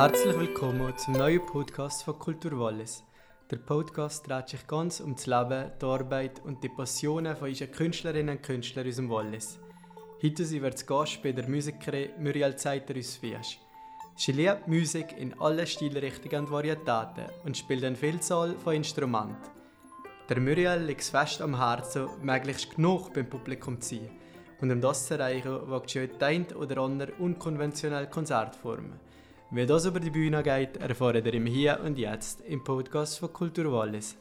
Herzlich willkommen zum neuen Podcast von Kultur Wallis. Der Podcast dreht sich ganz um das Leben, die Arbeit und die Passionen von unseren Künstlerinnen und Künstlern aus dem Wallis. Heute sind wir zu Gast bei der Musikerin Muriel Zeiter aus Fies. Sie liebt Musik in allen Stilrichtungen und Varietäten und spielt eine Vielzahl von Instrumenten. Der Muriel liegt es fest am Herzen, möglichst genug beim Publikum zu sein. Und um das zu erreichen, wagt sie heute ein oder andere unkonventionelle Konzertformen. Wie das über die Bühne geht, erfahren ihr im Hier und Jetzt im Podcast von Kultur Wallis.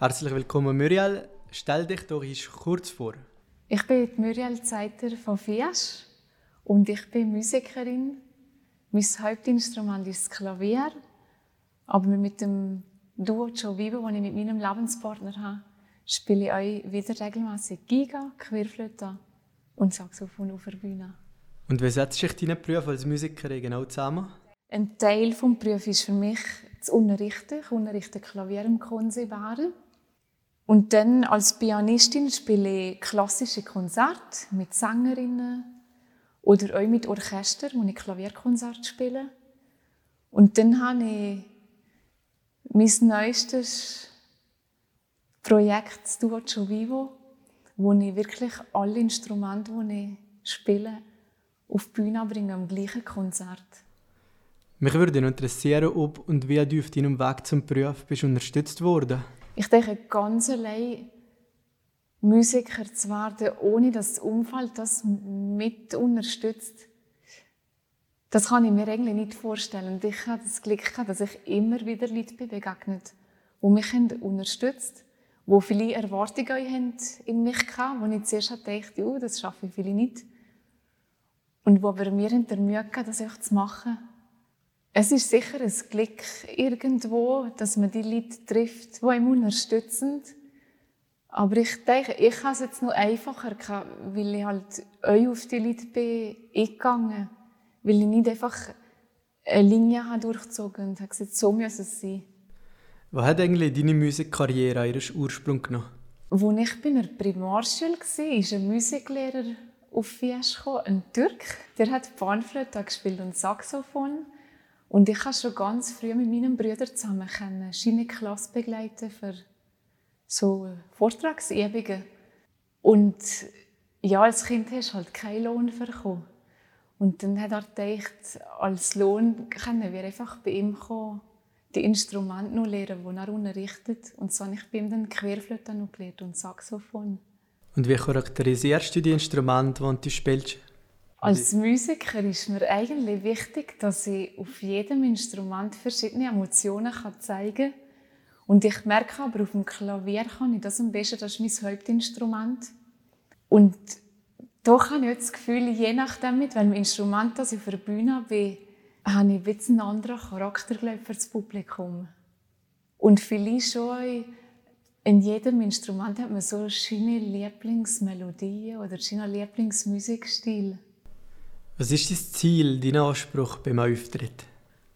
Herzlich willkommen Muriel, stell dich doch kurz vor. Ich bin Muriel Zeiter von FIAS und ich bin Musikerin. Mein Hauptinstrument ist das Klavier, aber mit dem Duo Joe Vivo, das ich mit meinem Lebenspartner habe, spiele ich auch wieder regelmäßig Giga, Querflöte und Saxophon auf der Bühne. Und wie setzt sich dein Beruf als Musikerin genau zusammen? Ein Teil des Berufs ist für mich das Unterrichten. Ich unterrichte Klavier im Konservare. Und dann als Pianistin spiele ich klassische Konzerte mit Sängerinnen oder auch mit Orchester, wo ich Klavierkonzerte spiele. Und dann habe ich mein neuestes Projekt, das Duo Vivo, wo ich wirklich alle Instrumente, die ich spiele, auf die Bühne bringen am gleichen Konzert. Mich würde interessieren, ob und wie du auf deinem Weg zum Beruf bist unterstützt worden. Ich denke, ganz allein Musiker zu werden, ohne dass das Umfeld das mit unterstützt, das kann ich mir eigentlich nicht vorstellen. Und ich habe das Glück gehabt, dass ich immer wieder Leute begegnet die mich unterstützt haben, die viele Erwartungen in mich hatten, wo ich zuerst dachte, oh, das schaffe ich vielleicht nicht. Und wo aber mir in der Mühe gegeben, das einfach zu machen. Es ist sicher ein Glück irgendwo, dass man die Leute trifft, die einem unterstützen. Aber ich denke, ich habe es jetzt noch einfacher gehabt, weil ich halt euch auf die Leute bin eingegangen. Weil ich nicht einfach eine Linie habe durchgezogen und habe gesagt, so muss es sein. Was hat eigentlich deine Musikkarriere ihren Ursprung genommen? Als ich bei der Primarschule war, ist ein Musiklehrer auf Fies gekommen, ein Türk. Der hat Panflöte gespielt und Saxophon. Und ich habe schon ganz früh mit meinem Bruder zusammen seine Klasse begleiten für so Vortragsübungen. Und ja, als Kind hast du halt keinen Lohn bekommen. Und dann hat er gedacht, als Lohn können wir einfach bei ihm kommen, die Instrumente noch lernen, die er unterrichtet. Und so habe ich bei ihm dann Querflöte noch gelernt und Saxophon. Und wie charakterisierst du die Instrumente, die du spielst? Als Musiker ist mir eigentlich wichtig, dass ich auf jedem Instrument verschiedene Emotionen zeigen kann. Und ich merke aber, auf dem Klavier kann ich das am besten, das ist mein Hauptinstrument. Und da habe ich das Gefühl, je nachdem, mit welchem Instrument das ich auf der Bühne bin, habe ich ein einen anderen Charakter für das Publikum. Und vielleicht schon in jedem Instrument hat man so seine Lieblingsmelodie oder seinen Lieblingsmusikstil. Was ist das Ziel, dein Anspruch beim Auftritt?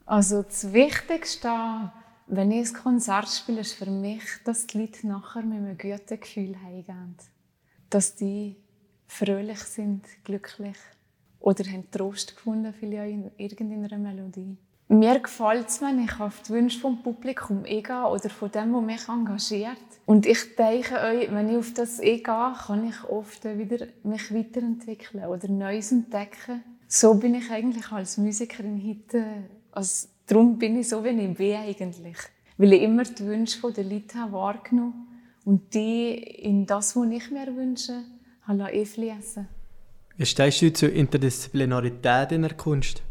Also das Wichtigste, wenn ich ein Konzert spiele, ist für mich, dass die Leute nachher mit einem guten Gefühl heimgehen. Dass die fröhlich sind, glücklich oder haben Trost gefunden vielleicht in irgendeiner Melodie. Mir gefällt es, wenn ich auf die Wünsche vom Publikum eingehe oder von dem, der mich engagiert. Und ich denke euch, wenn ich auf das eingehe, kann ich oft wieder mich weiterentwickeln oder Neues entdecken. So bin ich eigentlich als Musikerin heute. Also, darum bin ich so, wie ich bin eigentlich. Weil ich immer die Wünsche der Leute habe wahrgenommen und die in das, was ich mir wünsche, habe einfließen Wie stehst du zur Interdisziplinarität in der Kunst?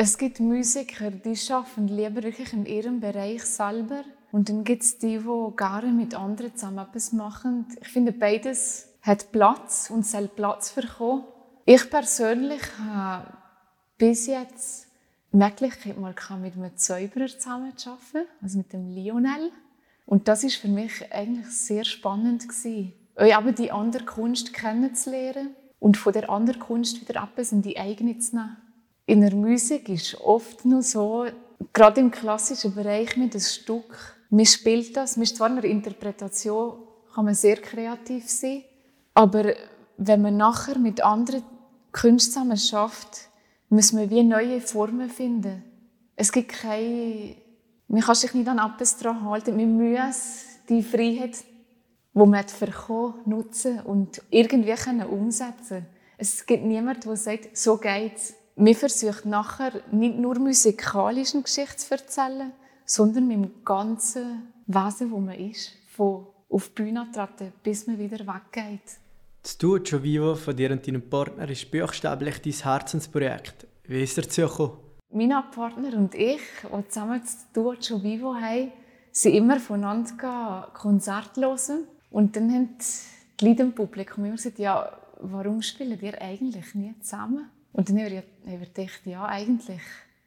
Es gibt Musiker, die schaffen lieber wirklich in ihrem Bereich selber. Und dann gibt es die, die gerne mit anderen zusammen etwas machen. Ich finde, beides hat Platz und soll Platz bekommen. Ich persönlich habe bis jetzt die Möglichkeit mal mit einem Zauberer zusammenzuarbeiten, also mit dem Lionel. Und das ist für mich eigentlich sehr spannend gewesen, euch aber die andere Kunst kennenzulernen und von der anderen Kunst wieder etwas in die eigene zu nehmen. In der Musik ist oft nur so, gerade im klassischen Bereich mit einem Stück, man spielt das, man ist zwar in der Interpretation, kann man sehr kreativ sein, aber wenn man nachher mit anderen Künstlern schafft, muss man wie neue Formen finden, Es gibt keine, man kann sich nicht an etwas dran halten. Man muss die Freiheit, die man bekommen nutzen und irgendwie können umsetzen Es gibt niemanden, der sagt, so geht's. Man versucht nachher nicht nur musikalisch eine Geschichte zu erzählen, sondern mit dem ganzen Wesen, wo man ist. Von auf die Bühne treten, bis man wieder weggeht. Das Duo Vivo von dir und deinem Partner ist buchstäblich dein Herzensprojekt. Wie ist er dazu gekommen? Mein Partner und ich, die zusammen das Duo Vivo haben, sind immer voneinander Konzerte hören. Und dann haben die Leute im Publikum immer gesagt, ja, warum spielen wir eigentlich nie zusammen? Und dann haben wir gedacht, ja, eigentlich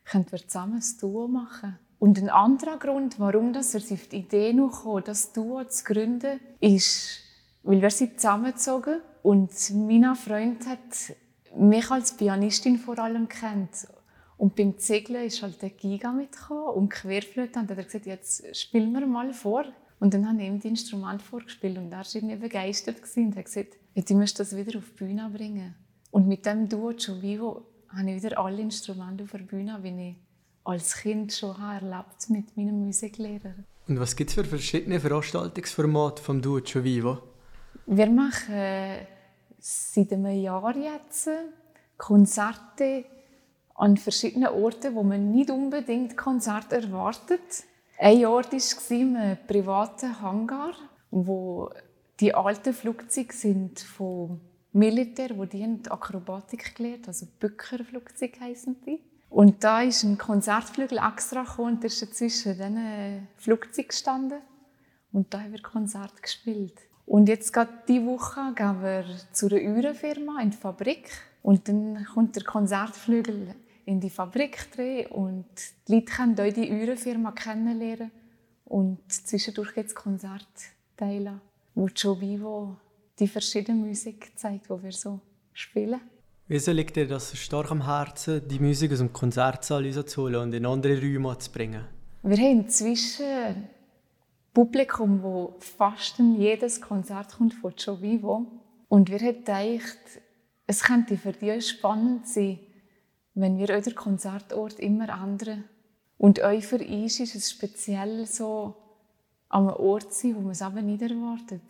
könnten wir zusammen ein Duo machen. Und ein anderer Grund, warum er auf die Idee kam, das Duo zu gründen, ist, weil wir sind zusammengezogen und mein Freund hat mich als Pianistin vor allem kennt. Und beim Zegeln ist halt der Giga mitgekommen und Querflöte. Und dann hat er gesagt, jetzt spielen wir mal vor. Und dann habe ich ihm das Instrument vorgespielt und er war irgendwie begeistert und hat gesagt, ich möchte das wieder auf die Bühne bringen. Und mit dem Duo Vivo habe ich wieder alle Instrumente auf der Bühne, wie ich als Kind schon erlebt mit meinem Musiklehrer. Und was gibt es für verschiedene Veranstaltungsformate vom Duo Vivo? Wir machen äh, seit einem Jahr jetzt Konzerte an verschiedenen Orten, wo man nicht unbedingt Konzerte erwartet. Ein Ort war ein privater Hangar, wo die alten Flugzeuge sind vom Militär, wo die Akrobatik gelernt, also Bückerflugzeuge heißen die. Und da ist ein Konzertflügel extra gekommen und ist zwischen diesen Flugzeugen gestanden. Und da haben wir Konzert gespielt. Und jetzt gerade diese Woche gehen wir zu einer Uhrenfirma in die Fabrik. Und dann kommt der Konzertflügel in die Fabrik drin und die Leute können hier die Uhrenfirma kennenlernen. Und zwischendurch gibt es Konzertteile, wo Joe Vivo die verschiedene Musik zeigt, die wir so spielen. Wieso liegt dir das stark am Herzen, die Musik aus dem Konzertsaal zu holen und in andere Räume zu bringen? Wir haben inzwischen ein Publikum, das fast in jedes Konzert kommt von Joe Vivo. Und wir haben gedacht, es könnte für die spannend sein, wenn wir unseren Konzertort immer ändern. Und euch für uns ist es speziell so, an einem Ort sein, wo man es eben nicht erwartet.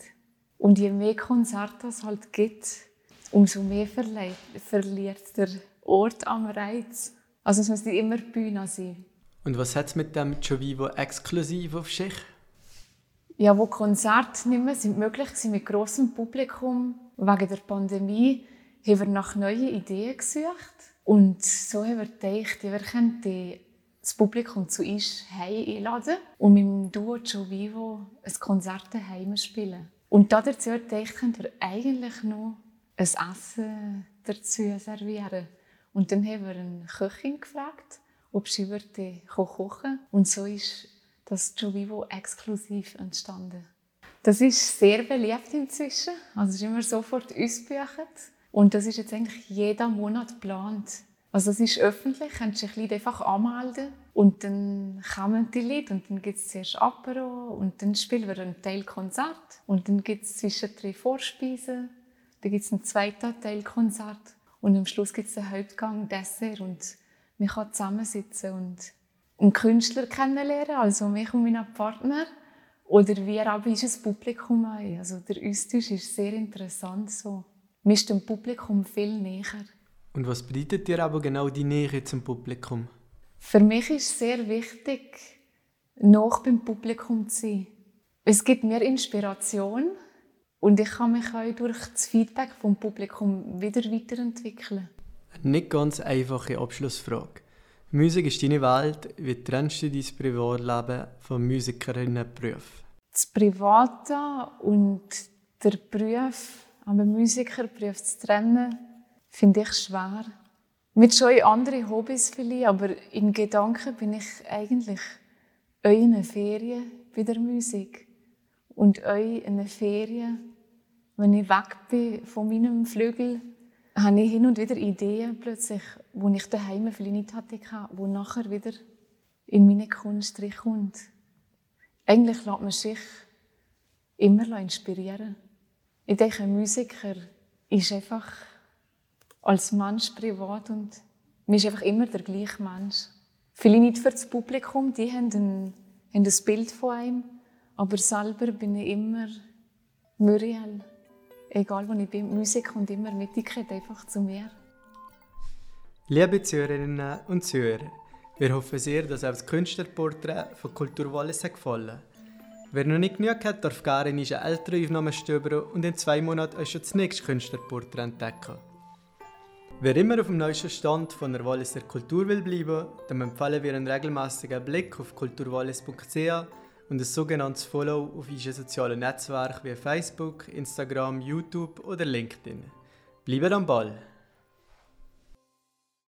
Und je mehr Konzerte es halt gibt, umso mehr verliert der Ort am Reiz. Also es muss nicht immer Bühne sein. Und was hat es mit dem Jovivo exklusiv auf sich? Ja, wo Konzerte nicht mehr sind möglich sind mit großem Publikum wegen der Pandemie, haben wir nach neuen Ideen gesucht. Und so haben wir gedacht, wir könnten das Publikum zu uns einladen und mit dem Duo Jovivo ein Konzert daheim spielen. Und dazu dachte ich, wir eigentlich noch ein Essen dazu servieren. Und dann haben wir eine Köchin gefragt, ob sie würde kochen Und so ist das Jovivo exklusiv entstanden. Das ist sehr beliebt inzwischen. Also es ist immer sofort ausgebucht. Und das ist jetzt eigentlich jeden Monat geplant. Also es ist öffentlich, können sich Leute einfach anmelden und dann kommen die Leute und dann gibt es zuerst Apero und dann spielen wir einen Teil Konzert und dann gibt es zwischendrin Vorspeisen dann gibt es einen zweiten Teil Konzert und am Schluss gibt es den Hauptgang, Dessert und man kann zusammensitzen und einen Künstler kennenlernen, also mich und meinen Partner. Oder wir aber ist das Publikum ein. Also der Austausch ist sehr interessant. So. Man ist dem Publikum viel näher. Und was bedeutet dir aber genau die Nähe zum Publikum? Für mich ist es sehr wichtig, noch beim Publikum zu sein. Es gibt mir Inspiration, und ich kann mich auch durch das Feedback vom Publikum wieder weiterentwickeln. Eine nicht ganz einfache Abschlussfrage. Musik ist deine Welt. Wie trennst du dein Privatleben vom Musikerinnenberuf? Das Private und der Beruf, am Musikerberuf zu trennen, finde ich schwer. Mit schon andere Hobbys vielleicht, aber in Gedanken bin ich eigentlich in einer Ferien bei der Musik und in einer Ferien wenn ich weg bin von meinem Flügel, habe ich hin und wieder Ideen plötzlich, die ich daheim vielleicht nicht hatte, die nachher wieder in meine Kunst kommt. Eigentlich lässt man sich immer inspirieren. Ich denke, ein Musiker ist einfach als Mensch privat und man ist einfach immer der gleiche Mensch. Vielleicht nicht für das Publikum, die haben ein, haben ein Bild von einem, aber selber bin ich immer Muriel. Egal wo ich bin, Musik kommt immer mit, die geht einfach zu mir. Liebe Zuhörerinnen und Zuhörer, wir hoffen sehr, dass euch das Künstlerporträt von Kultur Wallis gefallen hat. Wer noch nicht genug hat, darf gerne in unsere ältere Aufnahme stöbern und in zwei Monaten euch schon das nächste Künstlerporträt entdecken. Wer immer auf dem neuesten Stand von der Walliser Kultur will bleiben, dem empfehlen wir einen regelmäßigen Blick auf kulturwallis.ch und ein sogenanntes Follow auf unseren sozialen Netzwerken wie Facebook, Instagram, YouTube oder LinkedIn. Bleibt am Ball!